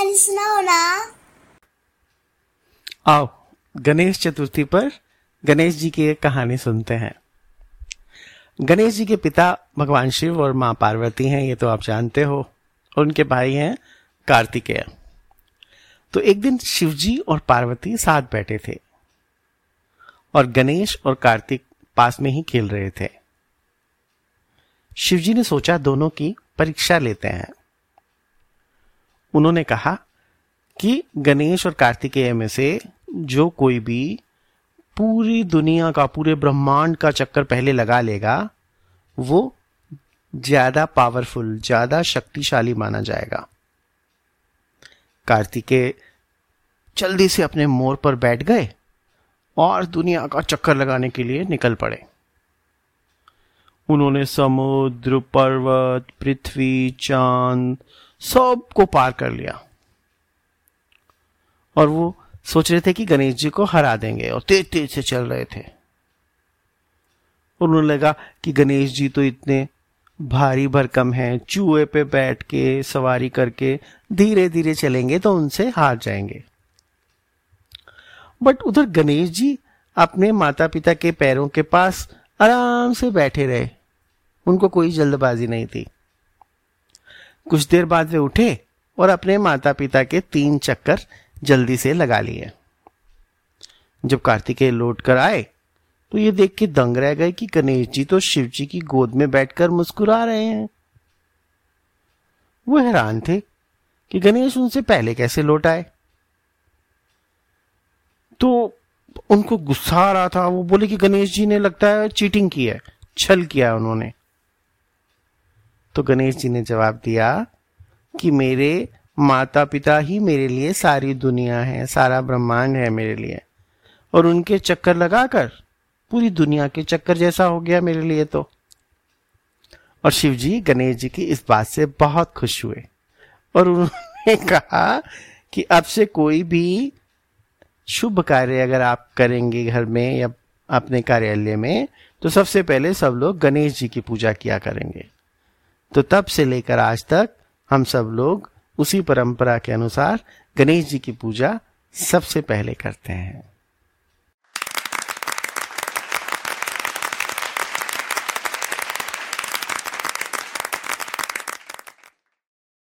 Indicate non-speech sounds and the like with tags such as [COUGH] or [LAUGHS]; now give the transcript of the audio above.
सुनाओ ना आओ, गणेश चतुर्थी पर गणेश जी की एक कहानी सुनते हैं। गणेश जी के पिता भगवान शिव और माँ पार्वती हैं, ये तो आप जानते हो उनके भाई हैं कार्तिकेय। तो एक दिन शिवजी और पार्वती साथ बैठे थे, और गणेश और कार्तिक पास में ही खेल रहे थे। शिवजी ने सोचा दोनों की परीक्षा लेते हैं। उन्होंने कहा कि गणेश और कार्तिकेय में से जो कोई भी पूरी दुनिया का, पूरे ब्रह्मांड का चक्कर पहले लगा लेगा, वो ज़्यादा पावरफुल ज़्यादा शक्तिशाली माना जाएगा। कार्तिकेय जल्दी से अपने मोर पर बैठ गए और दुनिया का चक्कर लगाने के लिए निकल पड़े। उन्होंने समुद्र, पर्वत, पृथ्वी, चाँद सबको पार कर लिया। और वो सोच रहे थे कि गणेश जी को हरा देंगे और तेज तेज से चल रहे थे। उन्होंने लगा कि गणेश जी तो इतने भारी भरकम हैं, चूहे पे बैठ के, सवारी करके धीरे धीरे चलेंगे तो उनसे हार जाएँगे। बट उधर गणेश जी अपने माता पिता के पैरों के पास आराम से बैठे रहे। उनको कोई जल्दबाजी नहीं थी। कुछ देर बाद वे उठे और अपने माता पिता के तीन चक्कर जल्दी से लगा लिए। जब कार्तिकेय लौट कर आए तो ये देख के दंग रह गए कि गणेश जी तो शिव जी की गोद में बैठकर मुस्कुरा रहे हैं। वो हैरान थे कि गणेश उनसे पहले कैसे लौट आए। तो उनको गुस्सा आ रहा था, वो बोले कि गणेश जी ने लगता है चीटिंग की है, छल किया है उन्होंने। तो गणेश जी ने जवाब दिया कि मेरे माता पिता ही मेरे लिए सारी दुनिया है, सारा ब्रह्मांड है मेरे लिए। और उनके चक्कर लगाकर, पूरी दुनिया के चक्कर जैसा हो गया मेरे लिए तो। और शिव जी, गणेश जी की इस बात से बहुत खुश हुए। और उन्होंने [LAUGHS] कहा कि अब से कोई भी शुभ कार्य अगर आप करेंगे घर में या अपने कार्यालय में तो सबसे पहले सब लोग गणेश जी की पूजा किया करेंगे। तो तब से लेकर आज तक हम सब लोग उसी परंपरा के अनुसार गणेश जी की पूजा सबसे पहले करते हैं।